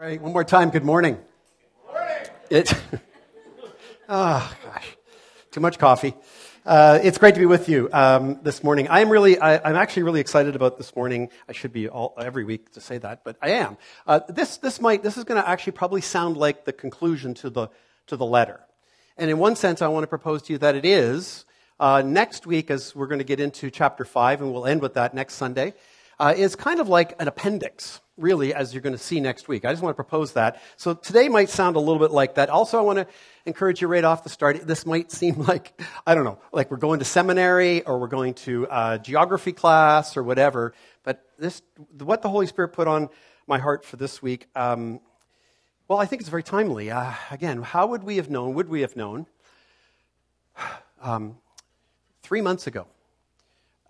Right, one more time, good morning. Good morning. It, oh, gosh, too much coffee. Uh, it's great to be with you um, this morning. I'm really, I, am actually really excited about this morning. I should be all, every week to say that, but I am. Uh, this, this might, this is going to actually probably sound like the conclusion to the, to the letter. And in one sense, I want to propose to you that it is. Uh, next week, as we're going to get into chapter 5, and we'll end with that next Sunday, uh, is kind of like an appendix really, as you're going to see next week. I just want to propose that. So today might sound a little bit like that. Also, I want to encourage you right off the start. This might seem like, I don't know, like we're going to seminary or we're going to uh, geography class or whatever. But this, what the Holy Spirit put on my heart for this week, um, well, I think it's very timely. Uh, again, how would we have known, would we have known, um, three months ago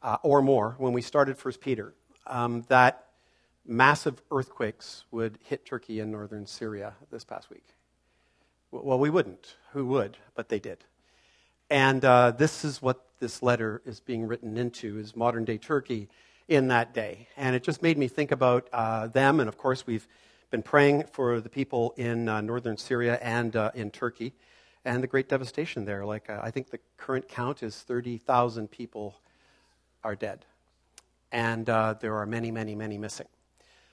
uh, or more when we started First Peter, um, that massive earthquakes would hit Turkey and northern Syria this past week. Well, we wouldn't. Who would? But they did. And uh, this is what this letter is being written into, is modern day Turkey in that day. And it just made me think about uh, them. And of course, we've been praying for the people in uh, northern Syria and uh, in Turkey and the great devastation there. Like, uh, I think the current count is 30,000 people are dead. And uh, there are many, many, many missing.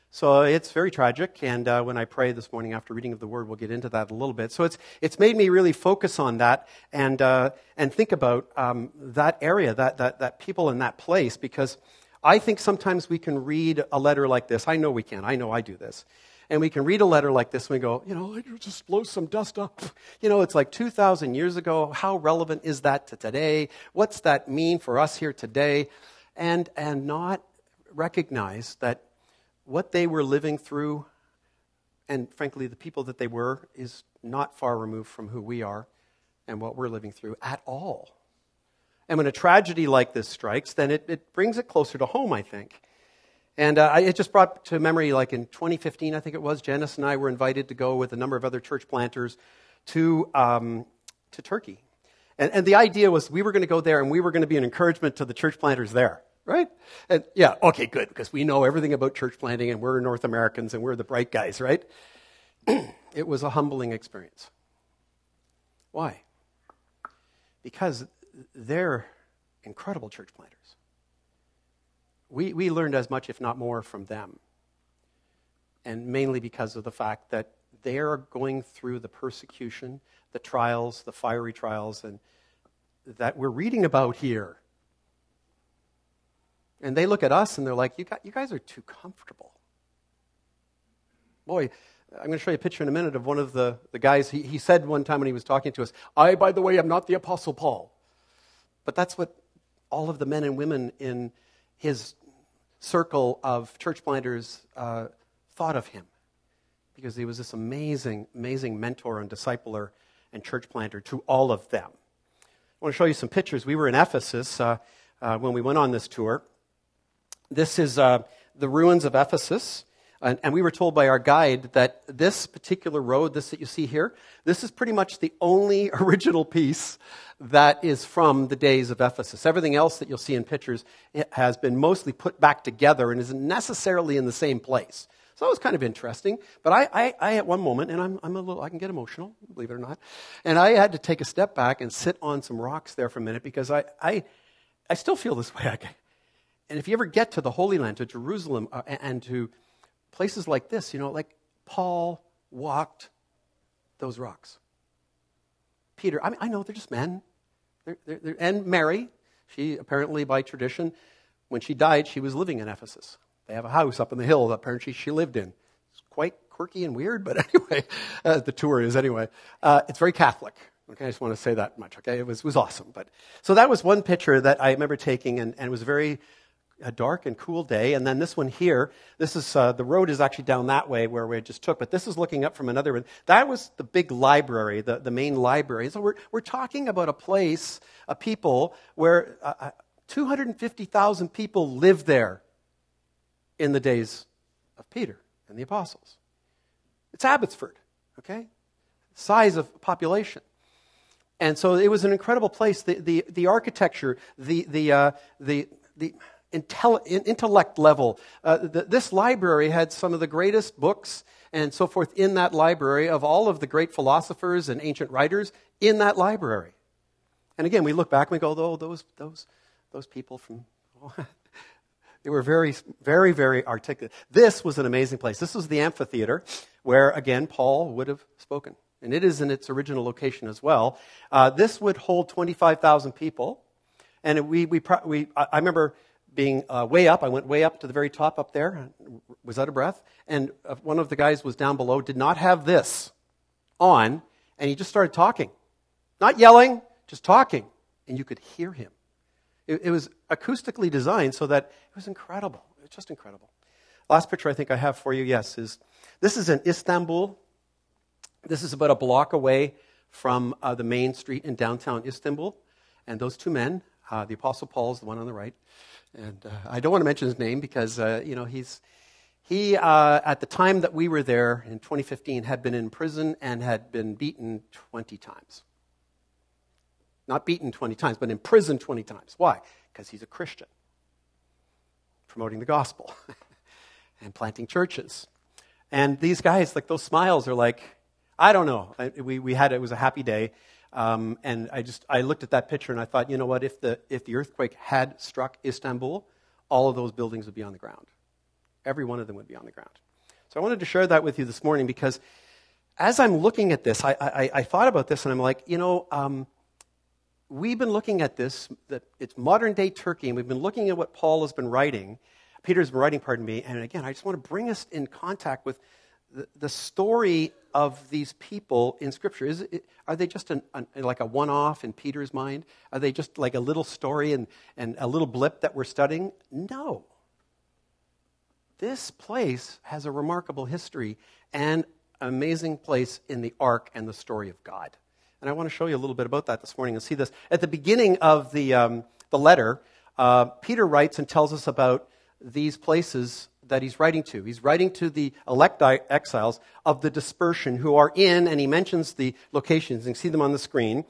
So it's very tragic, and uh, when I pray this morning after reading of the Word, we'll get into that a little bit. So it's, it's made me really focus on that and, uh, and think about um, that area, that, that, that people in that place, because I think sometimes we can read a letter like this. I know we can. I know I do this. And we can read a letter like this and we go, you know, just blow some dust up. You know, it's like 2,000 years ago. How relevant is that to today? What's that mean for us here today? And, and not recognize that what they were living through, and frankly, the people that they were, is not far removed from who we are and what we're living through at all. And when a tragedy like this strikes, then it, it brings it closer to home, I think. And uh, it just brought to memory, like in 2015, I think it was, Janice and I were invited to go with a number of other church planters to, um, to Turkey. And, and the idea was we were going to go there and we were going to be an encouragement to the church planters there right? And yeah, okay, good, because we know everything about church planting and we're North Americans and we're the bright guys, right? it was a humbling experience. Why? Because they're incredible church planters. We, we learned as much, if not more, from them. And mainly because of the fact that they are going through the persecution, the trials, the fiery trials, and that we're reading about here and they look at us and they're like, you, got, you guys are too comfortable. Boy, I'm going to show you a picture in a minute of one of the, the guys. He, he said one time when he was talking to us, I, by the way, am not the Apostle Paul. But that's what all of the men and women in his circle of church planters uh, thought of him. Because he was this amazing, amazing mentor and discipler and church planter to all of them. I want to show you some pictures. We were in Ephesus uh, uh, when we went on this tour. This is uh, the ruins of Ephesus. And, and, we were told by our guide that this particular road, this that you see here, this is pretty much the only original piece that is from the days of Ephesus. Everything else that you'll see in pictures has been mostly put back together and isn't necessarily in the same place. So it was kind of interesting. But I, I, I at one moment, and I'm, I'm a little, I can get emotional, believe it or not, and I had to take a step back and sit on some rocks there for a minute because I, I, I still feel this way. I, and if you ever get to the Holy Land, to Jerusalem, uh, and to places like this, you know, like Paul walked those rocks. Peter, I mean, I know they're just men. They're, they're, they're, and Mary, she apparently, by tradition, when she died, she was living in Ephesus. They have a house up in the hill that apparently she lived in. It's quite quirky and weird, but anyway, uh, the tour is anyway. Uh, it's very Catholic. Okay, I just want to say that much. Okay, it was, was awesome. But so that was one picture that I remember taking, and, and it was very a dark and cool day. And then this one here, this is uh, the road is actually down that way where we just took, but this is looking up from another one. That was the big library, the, the main library. So we're, we're talking about a place, a people where uh, uh 250,000 people lived there in the days of Peter and the apostles. It's Abbotsford, okay? Size of population. And so it was an incredible place. The, the, the architecture, the, the, uh, the, the intellect level. Uh, this library had some of the greatest books and so forth in that library of all of the great philosophers and ancient writers in that library. And again, we look back and we go, oh, those, those, those people from, they were very, very, very articulate. This was an amazing place. This was the amphitheater where, again, Paul would have spoken. And it is in its original location as well. Uh, this would hold 25,000 people. And we, we, we, I remember being uh, way up. I went way up to the very top up there, was out of breath. And uh, one of the guys was down below, did not have this on, and he just started talking. Not yelling, just talking. And you could hear him. It, it was acoustically designed so that it was incredible. Just incredible. Last picture I think I have for you, yes, is this is in Istanbul. This is about a block away from uh, the main street in downtown Istanbul. And those two men, uh, the Apostle Paul is the one on the right. And uh, I don't want to mention his name because, uh, you know, he's, he, uh, at the time that we were there in 2015, had been in prison and had been beaten 20 times. Not beaten 20 times, but in prison 20 times. Why? Because he's a Christian, promoting the gospel and planting churches. And these guys, like those smiles are like, I don't know. I, we, we had, it was a happy day. Um, and I just, I looked at that picture and I thought, you know what, if the, if the earthquake had struck Istanbul, all of those buildings would be on the ground. Every one of them would be on the ground. So I wanted to share that with you this morning because as I'm looking at this, I, I, I thought about this and I'm like, you know, um, we've been looking at this, that it's modern day Turkey, and we've been looking at what Paul has been writing, Peter's been writing, pardon me, and again, I just want to bring us in contact with the, story of these people in Scripture. Is it, are they just an, an, like a one off in Peter's mind? Are they just like a little story and, and a little blip that we're studying? No. This place has a remarkable history and an amazing place in the arc and the story of God. And I want to show you a little bit about that this morning and see this. At the beginning of the, um, the letter, uh, Peter writes and tells us about these places that he's writing to. He's writing to the elect exiles of the dispersion who are in, and he mentions the locations. You can see them on the screen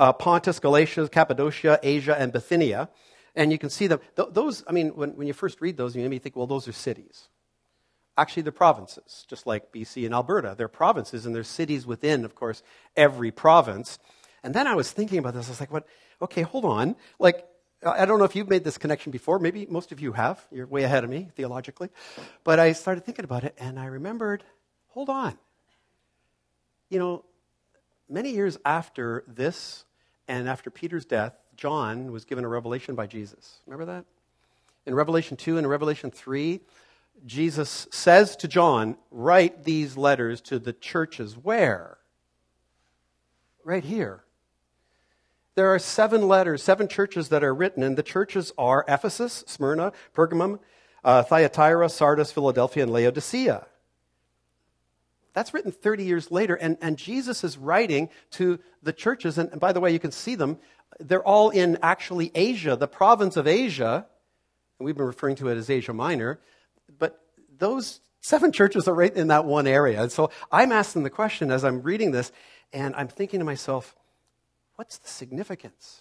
uh, Pontus, Galatia, Cappadocia, Asia, and Bithynia. And you can see them. Th- those, I mean, when, when you first read those, you maybe think, well, those are cities. Actually, they're provinces, just like BC and Alberta. They're provinces, and there's cities within, of course, every province. And then I was thinking about this. I was like, what? Okay, hold on. Like, I don't know if you've made this connection before. Maybe most of you have. You're way ahead of me theologically. But I started thinking about it and I remembered hold on. You know, many years after this and after Peter's death, John was given a revelation by Jesus. Remember that? In Revelation 2 and Revelation 3, Jesus says to John, Write these letters to the churches. Where? Right here there are seven letters, seven churches that are written, and the churches are Ephesus, Smyrna, Pergamum, uh, Thyatira, Sardis, Philadelphia, and Laodicea. That's written 30 years later, and, and Jesus is writing to the churches. And, and by the way, you can see them. They're all in actually Asia, the province of Asia. And we've been referring to it as Asia Minor. But those seven churches are right in that one area. And so I'm asking the question as I'm reading this, and I'm thinking to myself, What's the significance?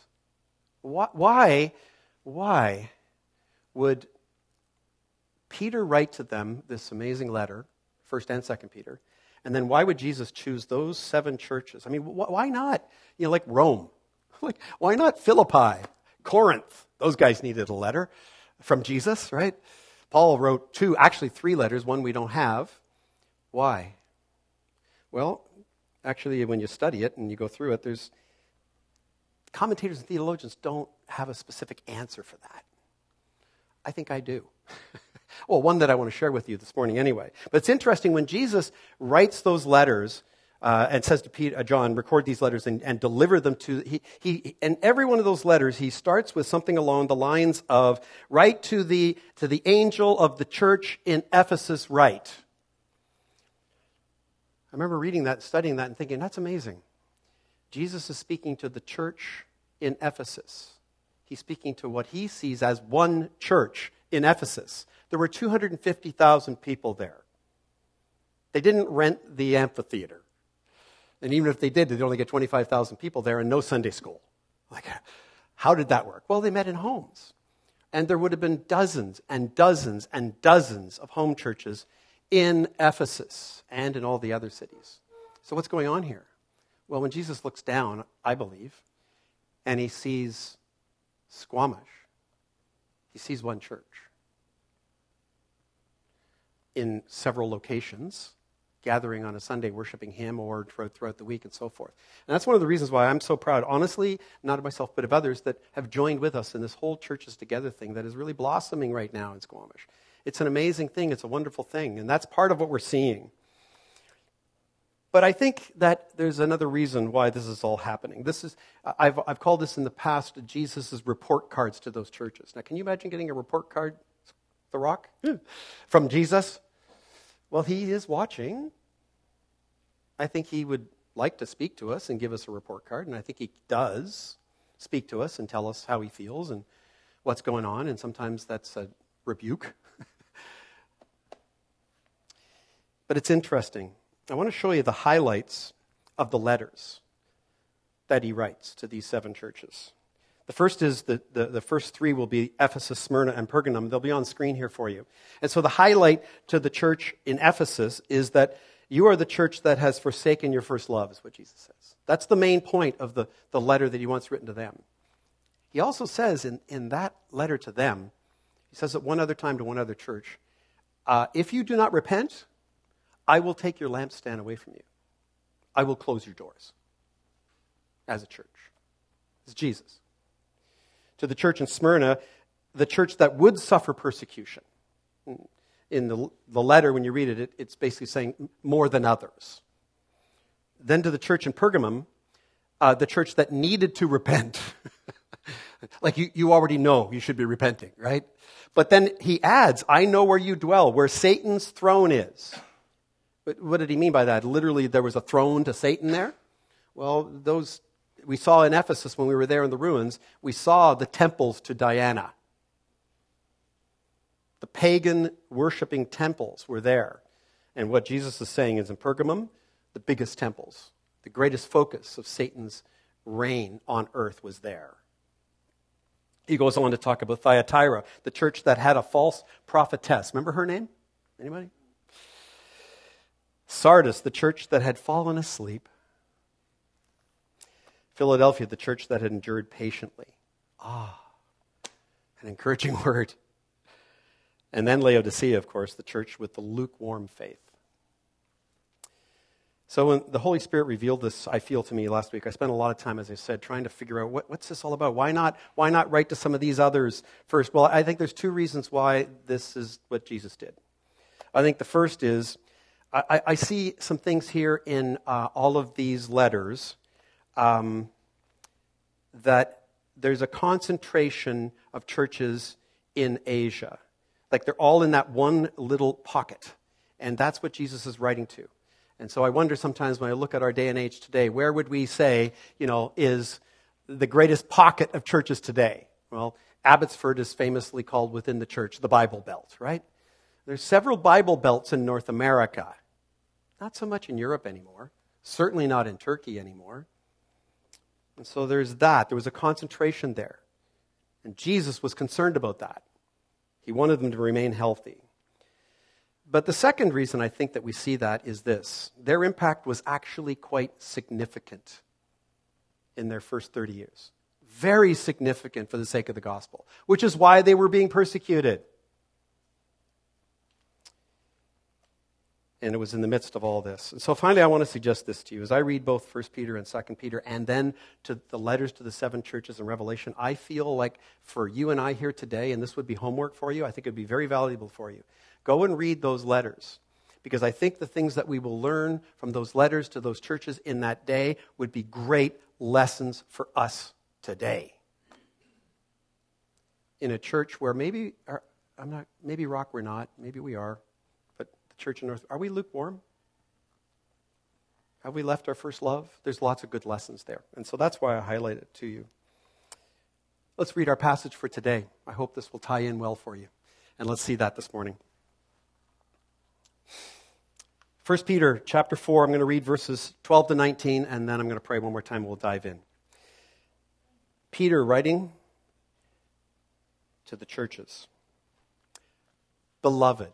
Why, why would Peter write to them this amazing letter, 1st and 2nd Peter? And then why would Jesus choose those seven churches? I mean, why not, you know, like Rome? Like, why not Philippi, Corinth? Those guys needed a letter from Jesus, right? Paul wrote two, actually three letters, one we don't have. Why? Well, actually, when you study it and you go through it, there's commentators and theologians don't have a specific answer for that. I think I do. well, one that I want to share with you this morning anyway. But it's interesting when Jesus writes those letters uh, and says to Peter, uh, John, record these letters and, and deliver them to, he, he, and every one of those letters, he starts with something along the lines of, write to the, to the angel of the church in Ephesus, write. I remember reading that, studying that, and thinking, that's amazing. Jesus is speaking to the church in Ephesus. He's speaking to what he sees as one church in Ephesus. There were 250,000 people there. They didn't rent the amphitheater. And even if they did, they'd only get 25,000 people there and no Sunday school. Like, how did that work? Well, they met in homes. And there would have been dozens and dozens and dozens of home churches in Ephesus and in all the other cities. So, what's going on here? Well, when Jesus looks down, I believe, and he sees Squamish, he sees one church in several locations, gathering on a Sunday, worshiping Him, or throughout the week, and so forth. And that's one of the reasons why I'm so proud, honestly, not of myself, but of others that have joined with us in this whole churches together thing that is really blossoming right now in Squamish. It's an amazing thing, it's a wonderful thing, and that's part of what we're seeing. But I think that there's another reason why this is all happening. This is, I've, I've called this in the past Jesus' report cards to those churches. Now, can you imagine getting a report card, The Rock, hmm. from Jesus? Well, he is watching. I think he would like to speak to us and give us a report card, and I think he does speak to us and tell us how he feels and what's going on, and sometimes that's a rebuke. but it's interesting. I want to show you the highlights of the letters that he writes to these seven churches. The first is the, the, the, first three will be Ephesus, Smyrna, and Pergamum. They'll be on screen here for you. And so the highlight to the church in Ephesus is that you are the church that has forsaken your first love, is what Jesus says. That's the main point of the, the letter that he wants written to them. He also says in, in that letter to them, he says it one other time to one other church, uh, if you do not repent, I will take your lampstand away from you. I will close your doors as a church. It's Jesus. To the church in Smyrna, the church that would suffer persecution. In the, the letter, when you read it, it, it's basically saying more than others. Then to the church in Pergamum, uh, the church that needed to repent. like you, you already know you should be repenting, right? But then he adds, I know where you dwell, where Satan's throne is. What did he mean by that? Literally, there was a throne to Satan there? Well, those we saw in Ephesus when we were there in the ruins, we saw the temples to Diana. The pagan worshiping temples were there. And what Jesus is saying is in Pergamum, the biggest temples, the greatest focus of Satan's reign on earth was there. He goes on to talk about Thyatira, the church that had a false prophetess. Remember her name? Anybody? Sardis, the church that had fallen asleep. Philadelphia, the church that had endured patiently. Ah, an encouraging word. And then Laodicea, of course, the church with the lukewarm faith. So when the Holy Spirit revealed this, I feel to me last week, I spent a lot of time, as I said, trying to figure out what, what's this all about? Why not, why not write to some of these others first? Well, I think there's two reasons why this is what Jesus did. I think the first is I, I see some things here in uh, all of these letters um, that there's a concentration of churches in Asia. Like they're all in that one little pocket. And that's what Jesus is writing to. And so I wonder sometimes when I look at our day and age today, where would we say, you know, is the greatest pocket of churches today? Well, Abbotsford is famously called within the church the Bible Belt, right? There's several Bible belts in North America. Not so much in Europe anymore. Certainly not in Turkey anymore. And so there's that. There was a concentration there. And Jesus was concerned about that. He wanted them to remain healthy. But the second reason I think that we see that is this their impact was actually quite significant in their first 30 years. Very significant for the sake of the gospel, which is why they were being persecuted. And it was in the midst of all this. And so finally, I want to suggest this to you. As I read both 1 Peter and 2 Peter, and then to the letters to the seven churches in Revelation, I feel like for you and I here today, and this would be homework for you, I think it would be very valuable for you. Go and read those letters. Because I think the things that we will learn from those letters to those churches in that day would be great lessons for us today. In a church where maybe, I'm not, maybe rock we're not, maybe we are, church in North, are we lukewarm? Have we left our first love? There's lots of good lessons there. And so that's why I highlight it to you. Let's read our passage for today. I hope this will tie in well for you. And let's see that this morning. 1 Peter chapter 4, I'm going to read verses 12 to 19, and then I'm going to pray one more time. We'll dive in. Peter writing to the churches. Beloved,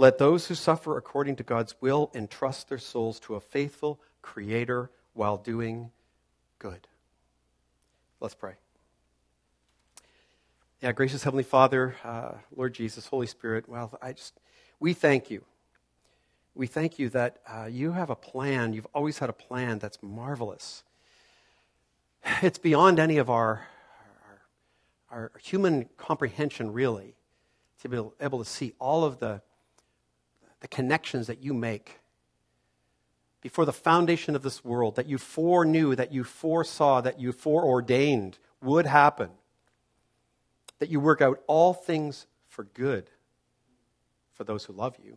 let those who suffer according to God's will entrust their souls to a faithful Creator while doing good. Let's pray. Yeah, gracious Heavenly Father, uh, Lord Jesus, Holy Spirit, well, I just, we thank you. We thank you that uh, you have a plan. You've always had a plan that's marvelous. It's beyond any of our, our, our human comprehension, really, to be able to see all of the, the connections that you make before the foundation of this world, that you foreknew, that you foresaw, that you foreordained would happen, that you work out all things for good for those who love you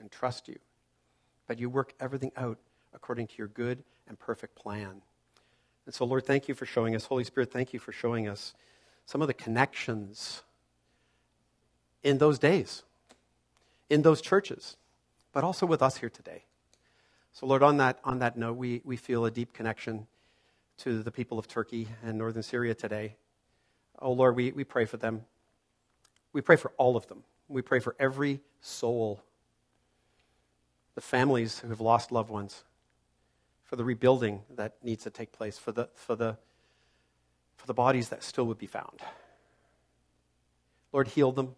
and trust you, but you work everything out according to your good and perfect plan. And so, Lord, thank you for showing us. Holy Spirit, thank you for showing us some of the connections in those days, in those churches, but also with us here today. So, Lord, on that, on that note, we, we feel a deep connection to the people of Turkey and northern Syria today. Oh, Lord, we, we pray for them. We pray for all of them. We pray for every soul, the families who have lost loved ones, for the rebuilding that needs to take place, for the, for the, for the bodies that still would be found. Lord, heal them.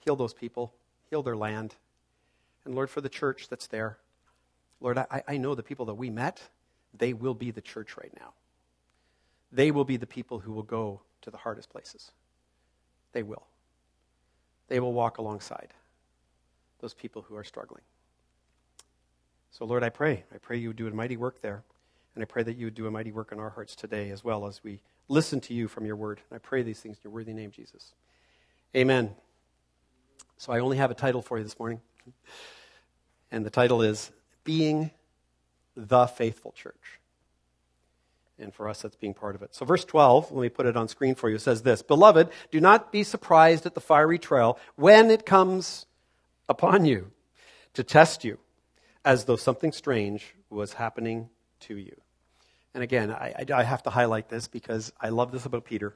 Heal those people. Heal their land. And Lord, for the church that's there, Lord, I, I know the people that we met, they will be the church right now. They will be the people who will go to the hardest places. They will. They will walk alongside those people who are struggling. So, Lord, I pray. I pray you would do a mighty work there. And I pray that you would do a mighty work in our hearts today as well as we listen to you from your word. And I pray these things in your worthy name, Jesus. Amen. So, I only have a title for you this morning. And the title is Being the Faithful Church. And for us, that's being part of it. So, verse 12, let me put it on screen for you, says this Beloved, do not be surprised at the fiery trial when it comes upon you to test you as though something strange was happening to you. And again, I, I have to highlight this because I love this about Peter.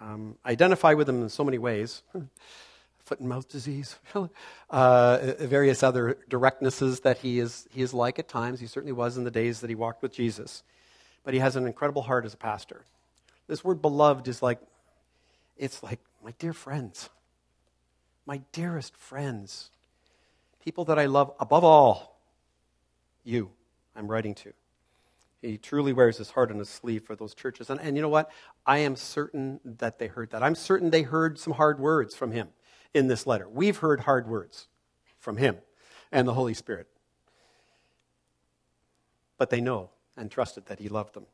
Um, I identify with him in so many ways foot and mouth disease, uh, various other directnesses that he is, he is like at times. He certainly was in the days that he walked with Jesus. But he has an incredible heart as a pastor. This word beloved is like, it's like my dear friends, my dearest friends, people that I love above all you I'm writing to. He truly wears his heart on his sleeve for those churches. And, and you know what? I am certain that they heard that. I'm certain they heard some hard words from him in this letter. We've heard hard words from him and the Holy Spirit. But they know and trusted that he loved them.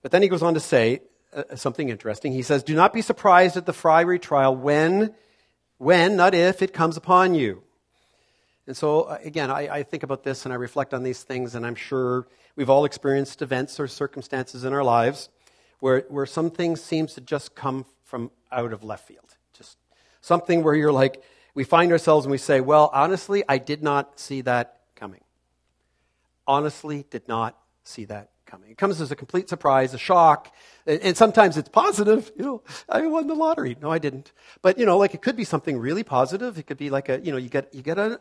But then he goes on to say uh, something interesting. He says, Do not be surprised at the fiery trial when, when, not if, it comes upon you. And so, uh, again, I, I, think about this and I reflect on these things, and I'm sure we've all experienced events or circumstances in our lives where, where some things seems to just come from out of left field. Something where you're like, we find ourselves and we say, well, honestly, I did not see that coming. Honestly, did not see that coming. It comes as a complete surprise, a shock, and sometimes it's positive. You know, I won the lottery. No, I didn't. But you know, like it could be something really positive. It could be like a, you know, you get you get a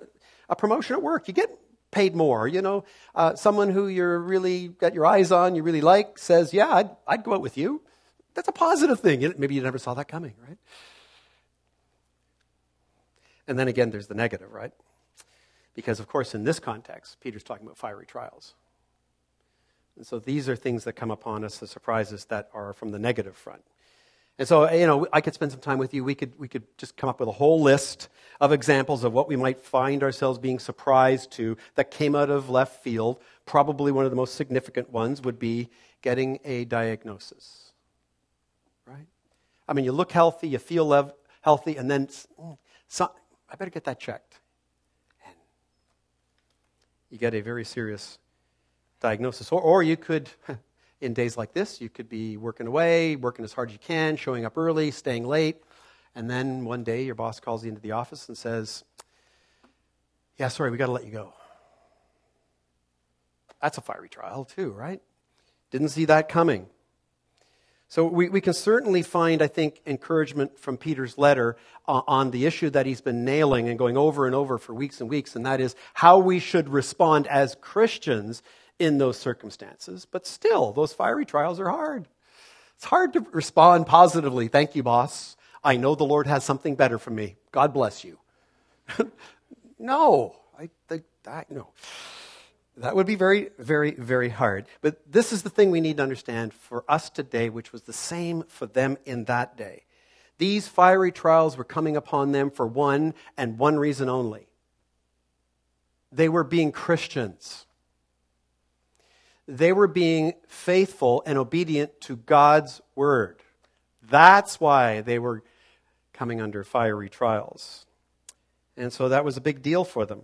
a promotion at work. You get paid more. You know, uh, someone who you're really got your eyes on, you really like, says, "Yeah, I'd, I'd go out with you." that's a positive thing. Maybe you never saw that coming, right? And then again, there's the negative, right? Because, of course, in this context, Peter's talking about fiery trials. And so these are things that come upon us, the surprises that are from the negative front. And so, you know, I could spend some time with you. We could, we could just come up with a whole list of examples of what we might find ourselves being surprised to that came out of left field. Probably one of the most significant ones would be getting a diagnosis. Right? I mean, you look healthy, you feel lev- healthy, and then mm, so, I better get that checked. And you get a very serious diagnosis. Or, or you could in days like this, you could be working away, working as hard as you can, showing up early, staying late, and then one day your boss calls you into the office and says, Yeah, sorry, we got to let you go. That's a fiery trial, too, right? Didn't see that coming. So we, we can certainly find, I think, encouragement from Peter's letter uh, on the issue that he's been nailing and going over and over for weeks and weeks, and that is how we should respond as Christians in those circumstances. But still, those fiery trials are hard. It's hard to respond positively. Thank you, boss. I know the Lord has something better for me. God bless you. no, I think that, no. That would be very, very, very hard. But this is the thing we need to understand for us today, which was the same for them in that day. These fiery trials were coming upon them for one and one reason only. They were being Christians they were being faithful and obedient to God's word. That's why they were coming under fiery trials. And so that was a big deal for them.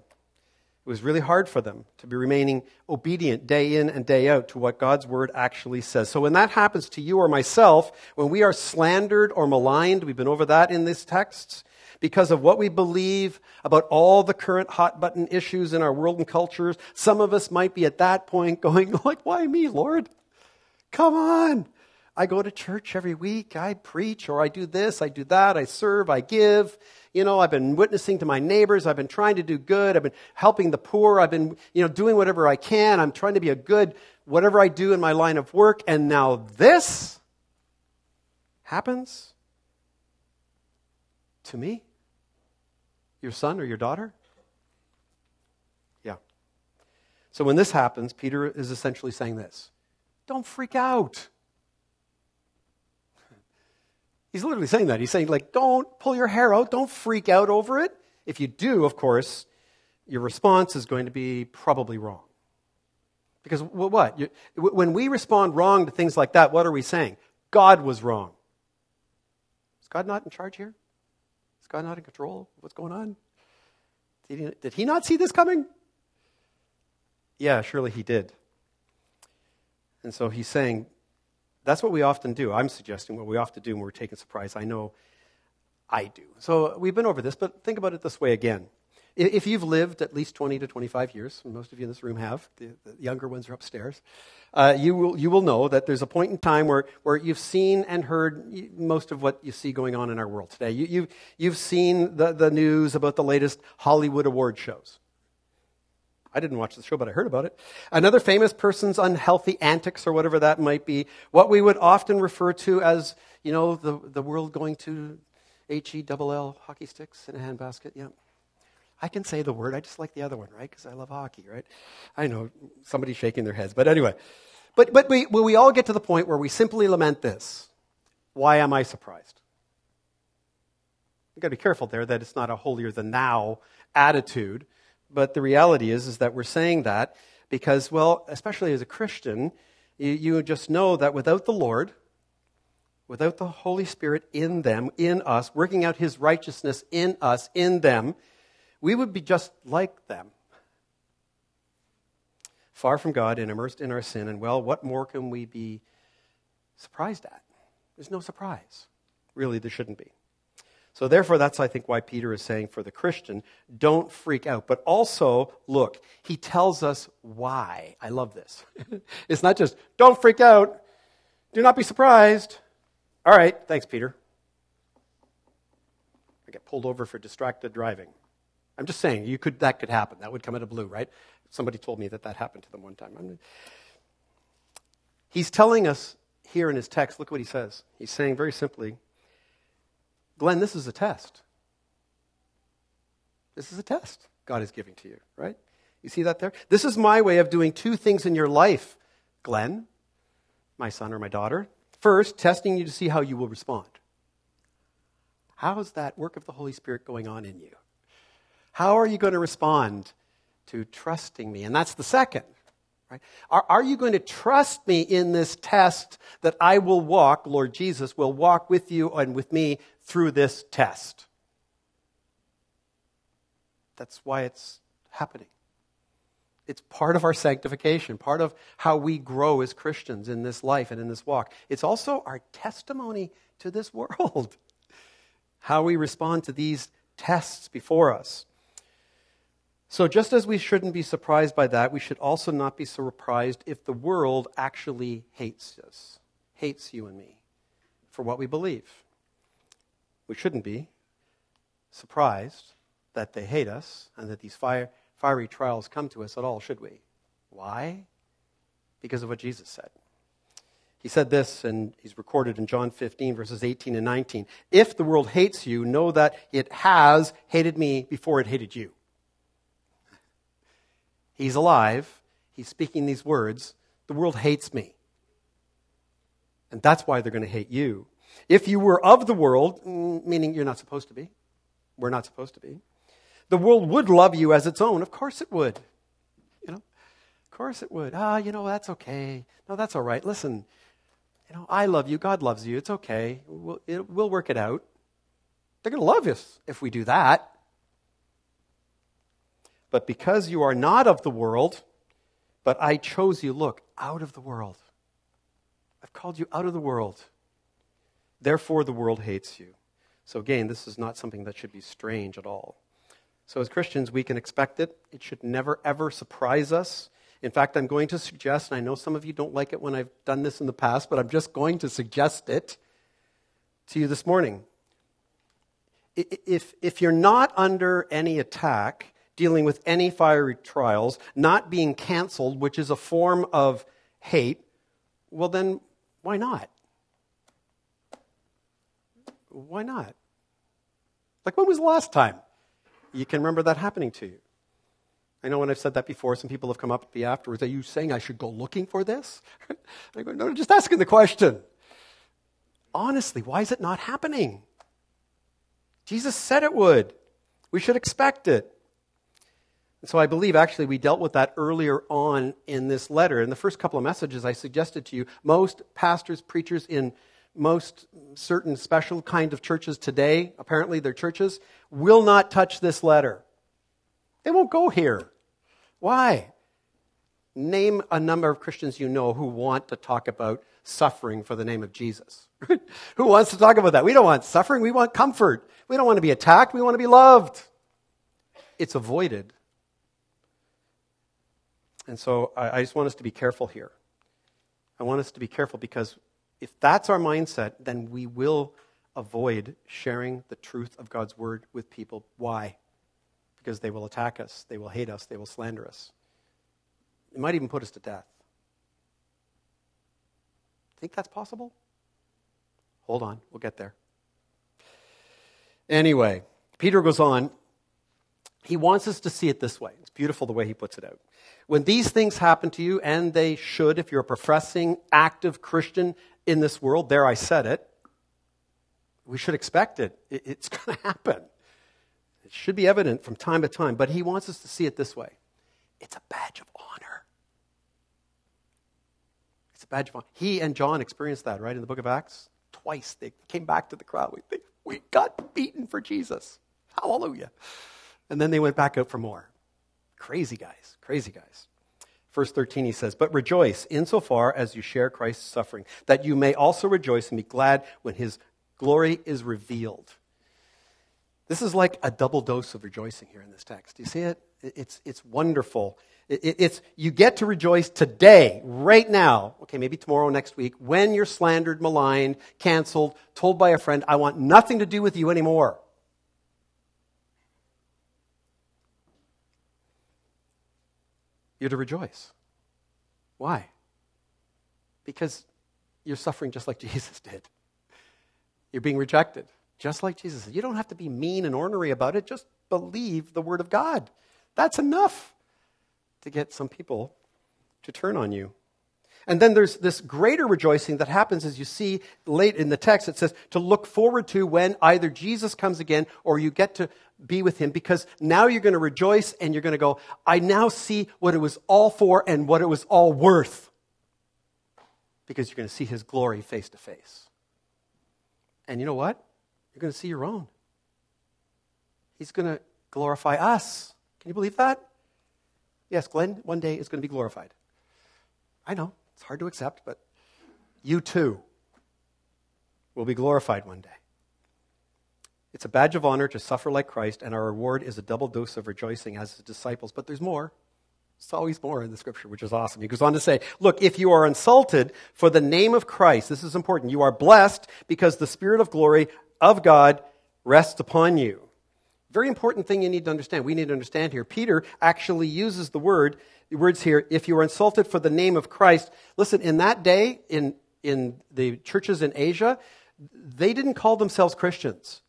It was really hard for them to be remaining obedient day in and day out to what God's word actually says. So when that happens to you or myself, when we are slandered or maligned, we've been over that in these texts, because of what we believe about all the current hot button issues in our world and cultures. Some of us might be at that point going, like, why me, Lord? Come on. I go to church every week. I preach or I do this, I do that, I serve, I give. You know, I've been witnessing to my neighbors. I've been trying to do good. I've been helping the poor. I've been, you know, doing whatever I can. I'm trying to be a good whatever I do in my line of work. And now this happens to me your son or your daughter? Yeah. So when this happens, Peter is essentially saying this don't freak out. He's literally saying that. He's saying, like, don't pull your hair out. Don't freak out over it. If you do, of course, your response is going to be probably wrong. Because what? When we respond wrong to things like that, what are we saying? God was wrong. Is God not in charge here? Is God not in control of what's going on? Did he, did he not see this coming? Yeah, surely he did. And so he's saying, that's what we often do. I'm suggesting what we often do when we're taken surprise. I know I do. So we've been over this, but think about it this way again. If you've lived at least 20 to 25 years, most of you in this room have, the, the younger ones are upstairs, uh, you, will, you will know that there's a point in time where, where you've seen and heard most of what you see going on in our world today. You, you've, you've seen the, the news about the latest Hollywood award shows. I didn't watch the show, but I heard about it. Another famous person's unhealthy antics, or whatever that might be, what we would often refer to as, you know, the, the world going to H E double L hockey sticks in a handbasket. Yeah. I can say the word. I just like the other one, right? Because I love hockey, right? I know somebody's shaking their heads. But anyway, but, but we, we all get to the point where we simply lament this. Why am I surprised? You've got to be careful there that it's not a holier than thou attitude. But the reality is, is that we're saying that because, well, especially as a Christian, you, you just know that without the Lord, without the Holy Spirit in them, in us, working out his righteousness in us, in them, we would be just like them. Far from God and immersed in our sin. And well, what more can we be surprised at? There's no surprise. Really, there shouldn't be. So, therefore, that's, I think, why Peter is saying for the Christian, don't freak out. But also, look, he tells us why. I love this. it's not just, don't freak out, do not be surprised. All right, thanks, Peter. I get pulled over for distracted driving. I'm just saying, you could, that could happen. That would come out of blue, right? Somebody told me that that happened to them one time. I mean, he's telling us here in his text, look what he says. He's saying very simply, Glenn, this is a test. This is a test God is giving to you, right? You see that there? This is my way of doing two things in your life, Glenn, my son or my daughter. First, testing you to see how you will respond. How is that work of the Holy Spirit going on in you? How are you going to respond to trusting me? And that's the second. Right? Are, are you going to trust me in this test that I will walk, Lord Jesus will walk with you and with me through this test? That's why it's happening. It's part of our sanctification, part of how we grow as Christians in this life and in this walk. It's also our testimony to this world, how we respond to these tests before us. So, just as we shouldn't be surprised by that, we should also not be surprised if the world actually hates us, hates you and me for what we believe. We shouldn't be surprised that they hate us and that these fire, fiery trials come to us at all, should we? Why? Because of what Jesus said. He said this, and he's recorded in John 15, verses 18 and 19. If the world hates you, know that it has hated me before it hated you. He's alive. He's speaking these words. The world hates me. And that's why they're going to hate you. If you were of the world, mm, meaning you're not supposed to be, we're not supposed to be, the world would love you as its own. Of course it would. You know, of course it would. Ah, you know, that's okay. No, that's all right. Listen, you know, I love you. God loves you. It's okay. We'll, it, we'll work it out. They're going to love us if we do that. But because you are not of the world, but I chose you, look, out of the world. I've called you out of the world. Therefore, the world hates you. So, again, this is not something that should be strange at all. So, as Christians, we can expect it. It should never, ever surprise us. In fact, I'm going to suggest, and I know some of you don't like it when I've done this in the past, but I'm just going to suggest it to you this morning. If, if you're not under any attack, dealing with any fiery trials, not being canceled, which is a form of hate, well, then why not? Why not? Like, when was the last time you can remember that happening to you? I know when I've said that before, some people have come up to me afterwards. Are you saying I should go looking for this? I go, no, just asking the question. Honestly, why is it not happening? Jesus said it would. We should expect it. So I believe actually we dealt with that earlier on in this letter. In the first couple of messages I suggested to you, most pastors, preachers in most certain special kind of churches today, apparently their churches, will not touch this letter. They won't go here. Why? Name a number of Christians you know who want to talk about suffering for the name of Jesus. who wants to talk about that? We don't want suffering, we want comfort. We don't want to be attacked, we want to be loved. It's avoided and so I, I just want us to be careful here. I want us to be careful because if that's our mindset, then we will avoid sharing the truth of God's word with people. Why? Because they will attack us, they will hate us, they will slander us. It might even put us to death. Think that's possible? Hold on, we'll get there. Anyway, Peter goes on. He wants us to see it this way. It's beautiful the way he puts it out. When these things happen to you, and they should if you're a professing, active Christian in this world, there I said it, we should expect it. It's going to happen. It should be evident from time to time, but he wants us to see it this way it's a badge of honor. It's a badge of honor. He and John experienced that, right, in the book of Acts? Twice they came back to the crowd. We, we got beaten for Jesus. Hallelujah. And then they went back out for more. Crazy guys, crazy guys. Verse 13, he says, But rejoice insofar as you share Christ's suffering, that you may also rejoice and be glad when his glory is revealed. This is like a double dose of rejoicing here in this text. Do you see it? It's, it's wonderful. It's, you get to rejoice today, right now, okay, maybe tomorrow, next week, when you're slandered, maligned, canceled, told by a friend, I want nothing to do with you anymore. You're to rejoice. Why? Because you're suffering just like Jesus did. You're being rejected, just like Jesus. You don't have to be mean and ornery about it. Just believe the Word of God. That's enough to get some people to turn on you. And then there's this greater rejoicing that happens as you see late in the text. It says to look forward to when either Jesus comes again or you get to be with him because now you're going to rejoice and you're going to go, I now see what it was all for and what it was all worth. Because you're going to see his glory face to face. And you know what? You're going to see your own. He's going to glorify us. Can you believe that? Yes, Glenn one day is going to be glorified. I know, it's hard to accept, but you too will be glorified one day. It's a badge of honor to suffer like Christ, and our reward is a double dose of rejoicing as his disciples. But there's more. There's always more in the scripture, which is awesome. He goes on to say, Look, if you are insulted for the name of Christ, this is important. You are blessed because the Spirit of glory of God rests upon you. Very important thing you need to understand. We need to understand here. Peter actually uses the word, the words here, if you are insulted for the name of Christ. Listen, in that day, in, in the churches in Asia, they didn't call themselves Christians.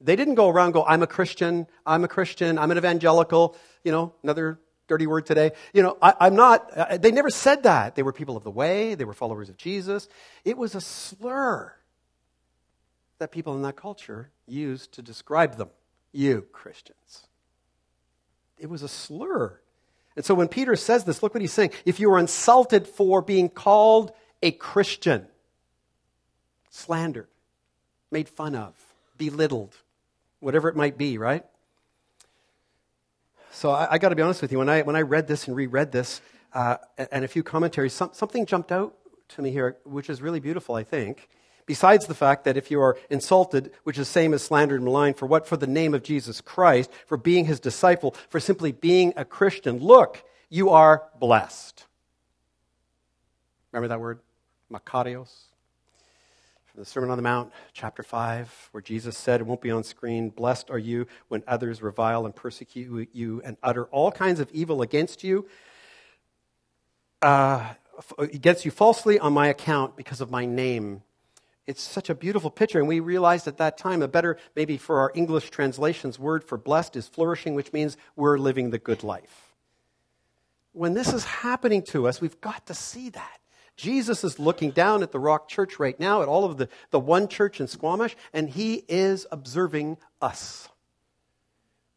They didn't go around go, I'm a Christian, I'm a Christian, I'm an evangelical, you know, another dirty word today. You know, I, am not, uh, they never said that. They were people of the way, they were followers of Jesus. It was a slur that people in that culture used to describe them. You, Christians. It was a slur. And so when Peter says this, look what he's saying. If you are insulted for being called a Christian, slandered, made fun of, belittled, whatever it might be, right? So I, I got to be honest with you. When I, when I read this and reread this, uh, and a few commentaries, some, something jumped out to me here, which is really beautiful, I think. Besides the fact that if you are insulted, which is the same as slandered and maligned, for what? For the name of Jesus Christ, for being his disciple, for simply being a Christian, look, you are blessed. Remember that word? Makarios? From the Sermon on the Mount, chapter 5, where Jesus said, it won't be on screen, Blessed are you when others revile and persecute you and utter all kinds of evil against you, uh, against you falsely on my account because of my name. It's such a beautiful picture, and we realized at that time a better, maybe for our English translations, word for blessed is flourishing, which means we're living the good life. When this is happening to us, we've got to see that. Jesus is looking down at the Rock Church right now, at all of the, the one church in Squamish, and he is observing us.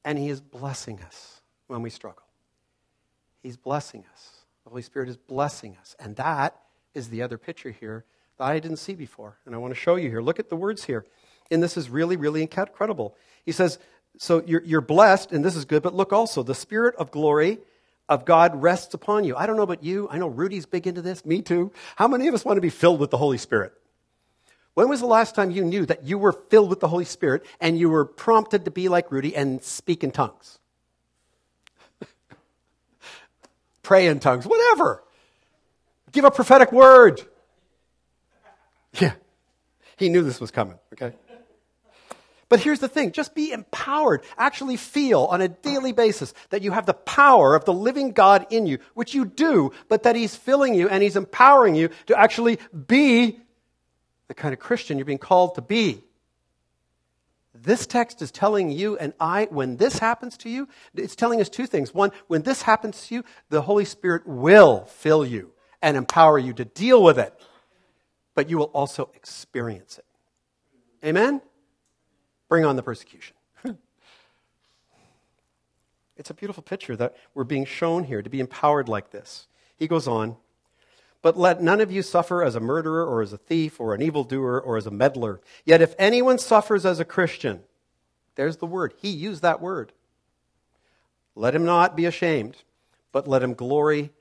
And he is blessing us when we struggle. He's blessing us. The Holy Spirit is blessing us. And that is the other picture here that I didn't see before. And I want to show you here. Look at the words here. And this is really, really incredible. He says, So you're, you're blessed, and this is good, but look also, the Spirit of glory of God rests upon you. I don't know about you. I know Rudy's big into this. Me too. How many of us want to be filled with the Holy Spirit? When was the last time you knew that you were filled with the Holy Spirit and you were prompted to be like Rudy and speak in tongues? Pray in tongues, whatever. Give a prophetic word. Yeah. He knew this was coming, okay? But here's the thing just be empowered. Actually feel on a daily basis that you have the power of the living God in you, which you do, but that He's filling you and He's empowering you to actually be the kind of Christian you're being called to be. This text is telling you and I, when this happens to you, it's telling us two things. One, when this happens to you, the Holy Spirit will fill you and empower you to deal with it, but you will also experience it. Amen? Bring on the persecution. it's a beautiful picture that we're being shown here to be empowered like this. He goes on, but let none of you suffer as a murderer or as a thief or an evildoer or as a meddler. Yet if anyone suffers as a Christian, there's the word. He used that word. Let him not be ashamed, but let him glory,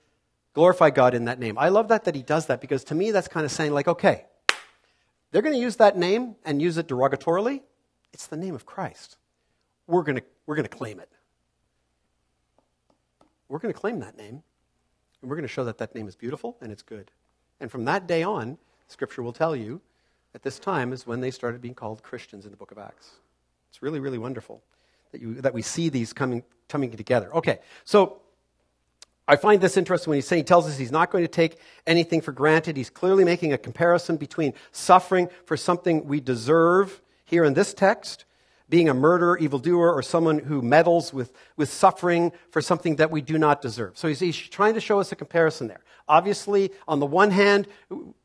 glorify God in that name. I love that that he does that because to me that's kind of saying like, okay, they're going to use that name and use it derogatorily. It's the name of Christ. We're going to we're going to claim it. We're going to claim that name, and we're going to show that that name is beautiful and it's good. And from that day on, Scripture will tell you at this time is when they started being called Christians in the book of Acts. It's really, really wonderful that, you, that we see these coming, coming together. Okay, so I find this interesting when he's saying, he tells us he's not going to take anything for granted. He's clearly making a comparison between suffering for something we deserve here in this text, being a murderer, evildoer, or someone who meddles with, with suffering for something that we do not deserve. So he's, he's trying to show us a comparison there. Obviously, on the one hand,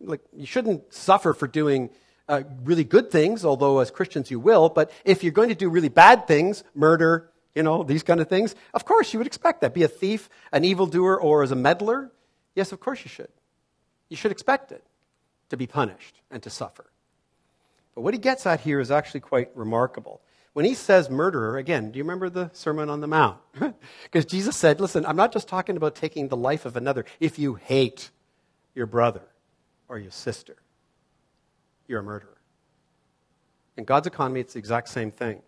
like, you shouldn't suffer for doing uh, really good things, although as Christians you will, but if you're going to do really bad things, murder, you know, these kind of things, of course you would expect that. Be a thief, an evildoer, or as a meddler. Yes, of course you should. You should expect it to be punished and to suffer. But what he gets at here is actually quite remarkable. When he says murderer, again, do you remember the Sermon on the Mount? because Jesus said, listen, I'm not just talking about taking the life of another. If you hate your brother or your sister, you're a murderer. In God's economy, it's the exact same thing.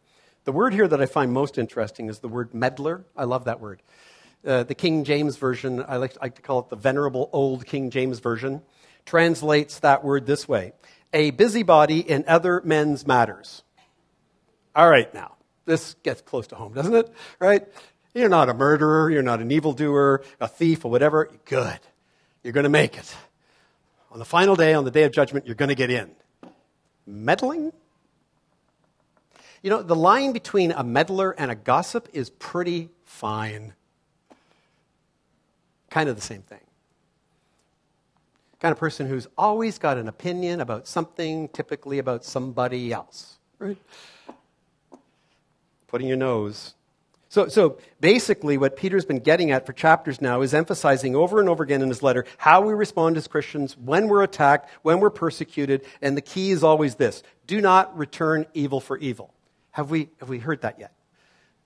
The word here that I find most interesting is the word meddler. I love that word. Uh, the King James Version, I like, like to call it the Venerable Old King James Version, translates that word this way a busybody in other men's matters. All right, now, this gets close to home, doesn't it? Right? You're not a murderer, you're not an evildoer, a thief, or whatever. Good. You're going to make it. On the final day, on the day of judgment, you're going to get in. Meddling? You know, the line between a meddler and a gossip is pretty fine. Kind of the same thing. Kind of person who's always got an opinion about something, typically about somebody else. Right? Putting your nose. So, so basically, what Peter's been getting at for chapters now is emphasizing over and over again in his letter how we respond as Christians when we're attacked, when we're persecuted, and the key is always this do not return evil for evil. Have we, have we heard that yet?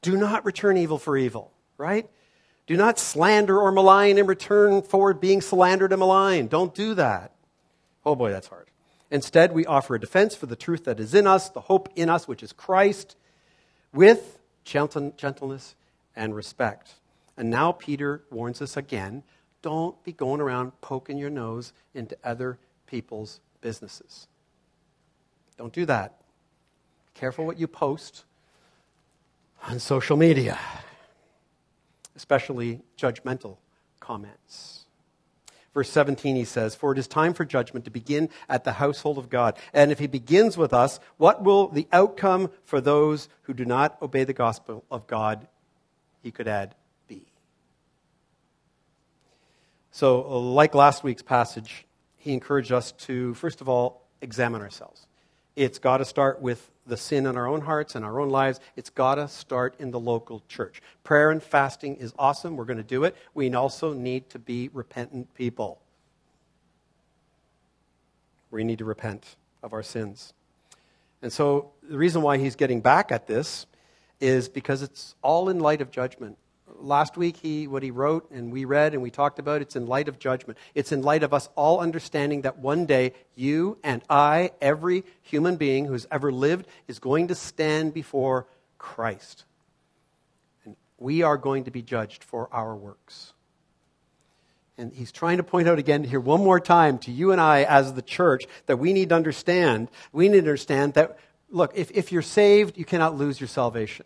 Do not return evil for evil, right? Do not slander or malign in return for being slandered and maligned. Don't do that. Oh boy, that's hard. Instead, we offer a defense for the truth that is in us, the hope in us, which is Christ, with gentleness and respect. And now Peter warns us again don't be going around poking your nose into other people's businesses. Don't do that. Careful what you post on social media, especially judgmental comments. Verse 17, he says, For it is time for judgment to begin at the household of God. And if he begins with us, what will the outcome for those who do not obey the gospel of God, he could add, be? So, like last week's passage, he encouraged us to, first of all, examine ourselves. It's got to start with the sin in our own hearts and our own lives. It's got to start in the local church. Prayer and fasting is awesome. We're going to do it. We also need to be repentant people. We need to repent of our sins. And so the reason why he's getting back at this is because it's all in light of judgment last week, he, what he wrote and we read and we talked about, it's in light of judgment. It's in light of us all understanding that one day you and I, every human being who's ever lived, is going to stand before Christ. And we are going to be judged for our works. And he's trying to point out again here one more time to you and I as the church that we need to understand. We need to understand that, look, if, if you're saved, you cannot lose your salvation.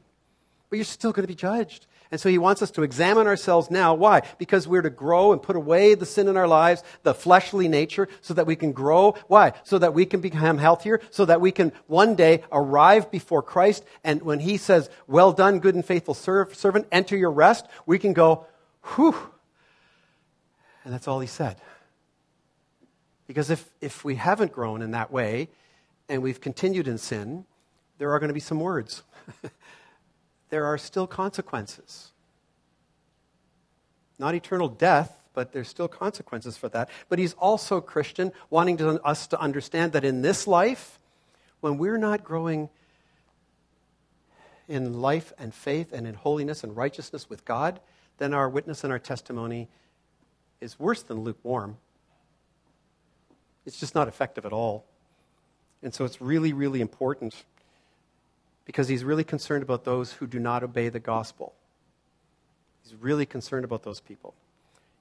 But you're still going to be judged. And so he wants us to examine ourselves now. Why? Because we're to grow and put away the sin in our lives, the fleshly nature, so that we can grow. Why? So that we can become healthier, so that we can one day arrive before Christ. And when he says, Well done, good and faithful servant, enter your rest, we can go, Whew. And that's all he said. Because if, if we haven't grown in that way and we've continued in sin, there are going to be some words. there are still consequences. Not eternal death, but there's still consequences for that. But he's also Christian, wanting to, us to understand that in this life, when we're not growing in life and faith and in holiness and righteousness with God, then our witness and our testimony is worse than lukewarm. It's just not effective at all. And so it's really, really important because he's really concerned about those who do not obey the gospel. He's really concerned about those people.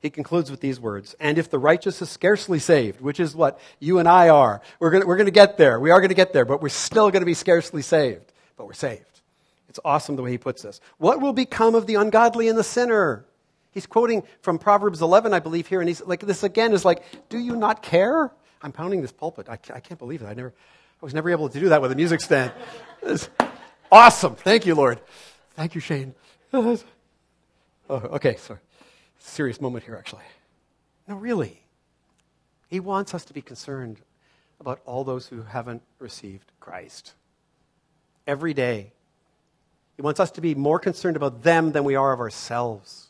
He concludes with these words And if the righteous is scarcely saved, which is what you and I are, we're going we're to get there. We are going to get there, but we're still going to be scarcely saved. But we're saved. It's awesome the way he puts this. What will become of the ungodly and the sinner? He's quoting from Proverbs 11, I believe, here, and he's like, this again is like, do you not care? I'm pounding this pulpit. I, I can't believe it. I never, I was never able to do that with a music stand. Awesome. Thank you, Lord. Thank you, Shane. oh, okay, sorry. Serious moment here, actually. No, really. He wants us to be concerned about all those who haven't received Christ. Every day. He wants us to be more concerned about them than we are of ourselves.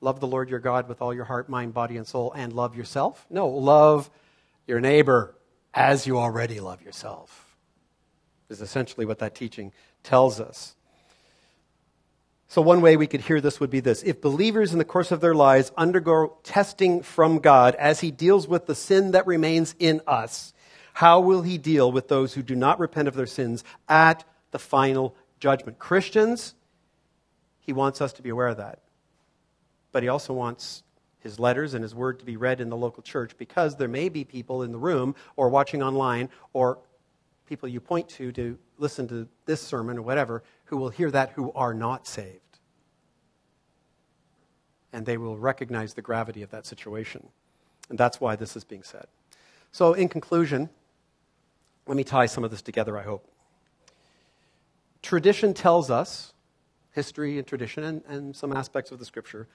Love the Lord your God with all your heart, mind, body, and soul, and love yourself? No, love your neighbor as you already love yourself, is essentially what that teaching tells us. So, one way we could hear this would be this if believers in the course of their lives undergo testing from God as He deals with the sin that remains in us, how will He deal with those who do not repent of their sins at the final judgment? Christians, He wants us to be aware of that but he also wants his letters and his word to be read in the local church because there may be people in the room or watching online or people you point to to listen to this sermon or whatever who will hear that who are not saved. And they will recognize the gravity of that situation. And that's why this is being said. So, in conclusion, let me tie some of this together, I hope. Tradition tells us, history and tradition, and, and some aspects of the scripture,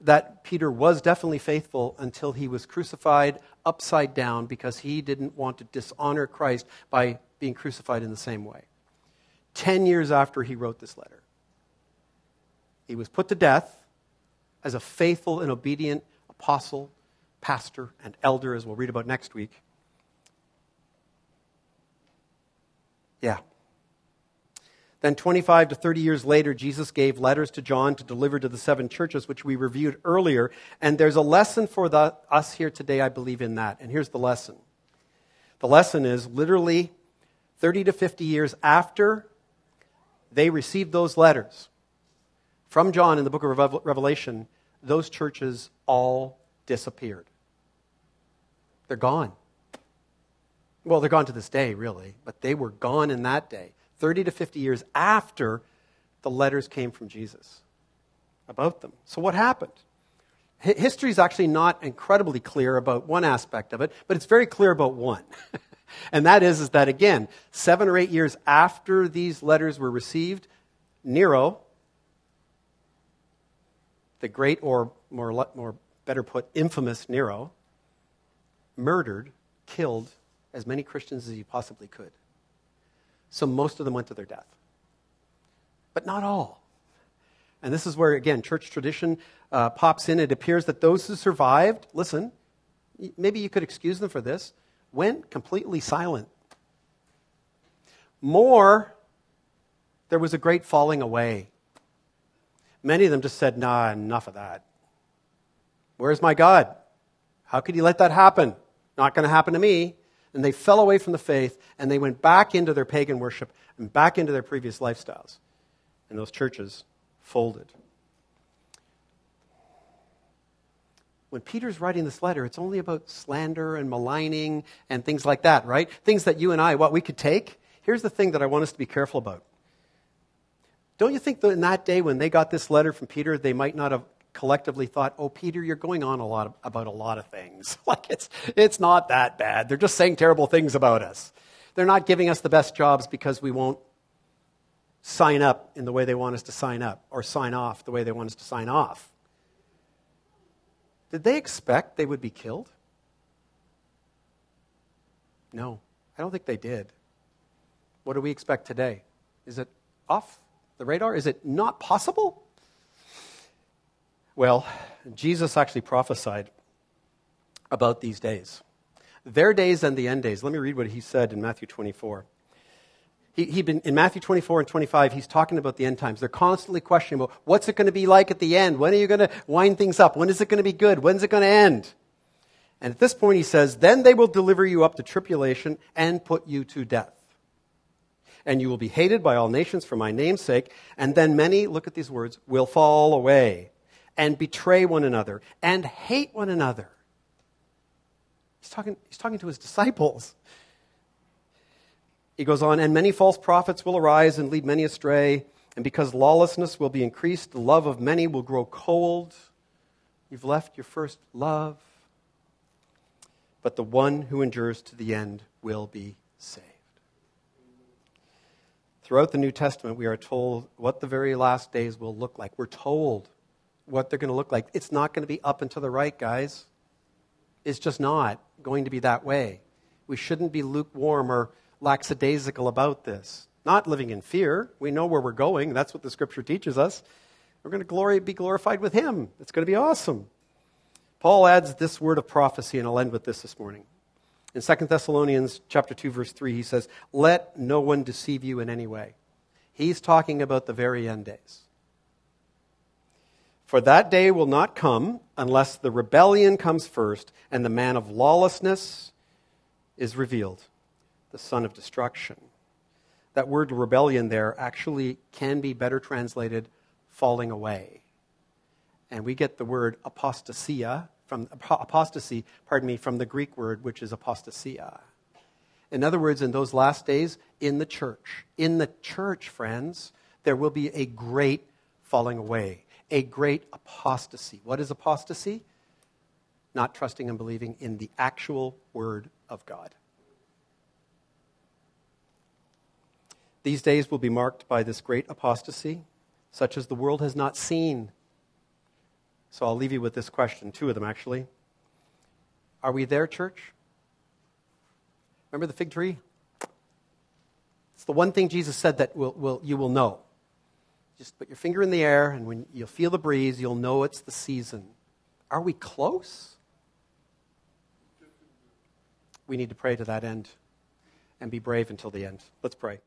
that Peter was definitely faithful until he was crucified upside down because he didn't want to dishonor Christ by being crucified in the same way. Ten years after he wrote this letter, he was put to death as a faithful and obedient apostle, pastor, and elder, as we'll read about next week. Yeah, then, 25 to 30 years later, Jesus gave letters to John to deliver to the seven churches, which we reviewed earlier. And there's a lesson for the, us here today, I believe, in that. And here's the lesson the lesson is literally 30 to 50 years after they received those letters from John in the book of Revelation, those churches all disappeared. They're gone. Well, they're gone to this day, really, but they were gone in that day. 30 to 50 years after the letters came from Jesus about them. So, what happened? History is actually not incredibly clear about one aspect of it, but it's very clear about one. and that is, is that, again, seven or eight years after these letters were received, Nero, the great, or more, more better put, infamous Nero, murdered, killed as many Christians as he possibly could. So most of them went to their death. But not all. And this is where, again, church tradition uh, pops in. It appears that those who survived, listen, maybe you could excuse them for this, went completely silent. More, there was a great falling away. Many of them just said, nah, enough of that. Where's my God? How could he let that happen? Not going to happen to me and they fell away from the faith and they went back into their pagan worship and back into their previous lifestyles. And those churches folded. When Peter's writing this letter, it's only about slander and maligning and things like that, right? Things that you and I, what we could take. Here's the thing that I want us to be careful about. Don't you think that in that day when they got this letter from Peter, they might not have collectively thought, oh, Peter, you're going on a lot of, about a lot of things. like it's, it's not that bad. They're just saying terrible things about us. They're not giving us the best jobs because we won't sign up in the way they want us to sign up or sign off the way they want us to sign off. Did they expect they would be killed? No, I don't think they did. What do we expect today? Is it off the radar? Is it not possible? Well, Jesus actually prophesied about these days. Their days and the end days. Let me read what he said in Matthew 24. He, he been, in Matthew 24 and 25, he's talking about the end times. They're constantly questioning about what's it going to be like at the end? When are you going to wind things up? When is it going to be good? When's it going to end? And at this point, he says, Then they will deliver you up to tribulation and put you to death. And you will be hated by all nations for my name's sake. And then many, look at these words, will fall away and betray one another and hate one another. He's talking, he's talking to his disciples. He goes on, and many false prophets will arise and lead many astray. And because lawlessness will be increased, the love of many will grow cold. You've left your first love. But the one who endures to the end will be saved. Throughout the New Testament, we are told what the very last days will look like. We're told what they're going to look like. It's not going to be up and to the right, guys. It's just not going to be that way. We shouldn't be lukewarm or lackadaisical about this. Not living in fear. We know where we're going. That's what the scripture teaches us. We're going to glory, be glorified with Him. It's going to be awesome. Paul adds this word of prophecy, and I'll end with this this morning. In 2 Thessalonians chapter 2, verse 3, he says, Let no one deceive you in any way. He's talking about the very end days. For that day will not come unless the rebellion comes first and the man of lawlessness is revealed, the son of destruction. That word rebellion there actually can be better translated falling away. And we get the word apostasia from apostasy, pardon me, from the Greek word which is apostasia. In other words, in those last days, in the church, in the church, friends, there will be a great falling away, a great apostasy. What is apostasy? Not trusting and believing in the actual word of God. These days will be marked by this great apostasy, such as the world has not seen. So I'll leave you with this question, two of them actually. Are we there, church? Remember the fig tree? It's the one thing Jesus said that will, will, you will know. Just put your finger in the air, and when you'll feel the breeze, you'll know it's the season. Are we close? We need to pray to that end and be brave until the end. Let's pray.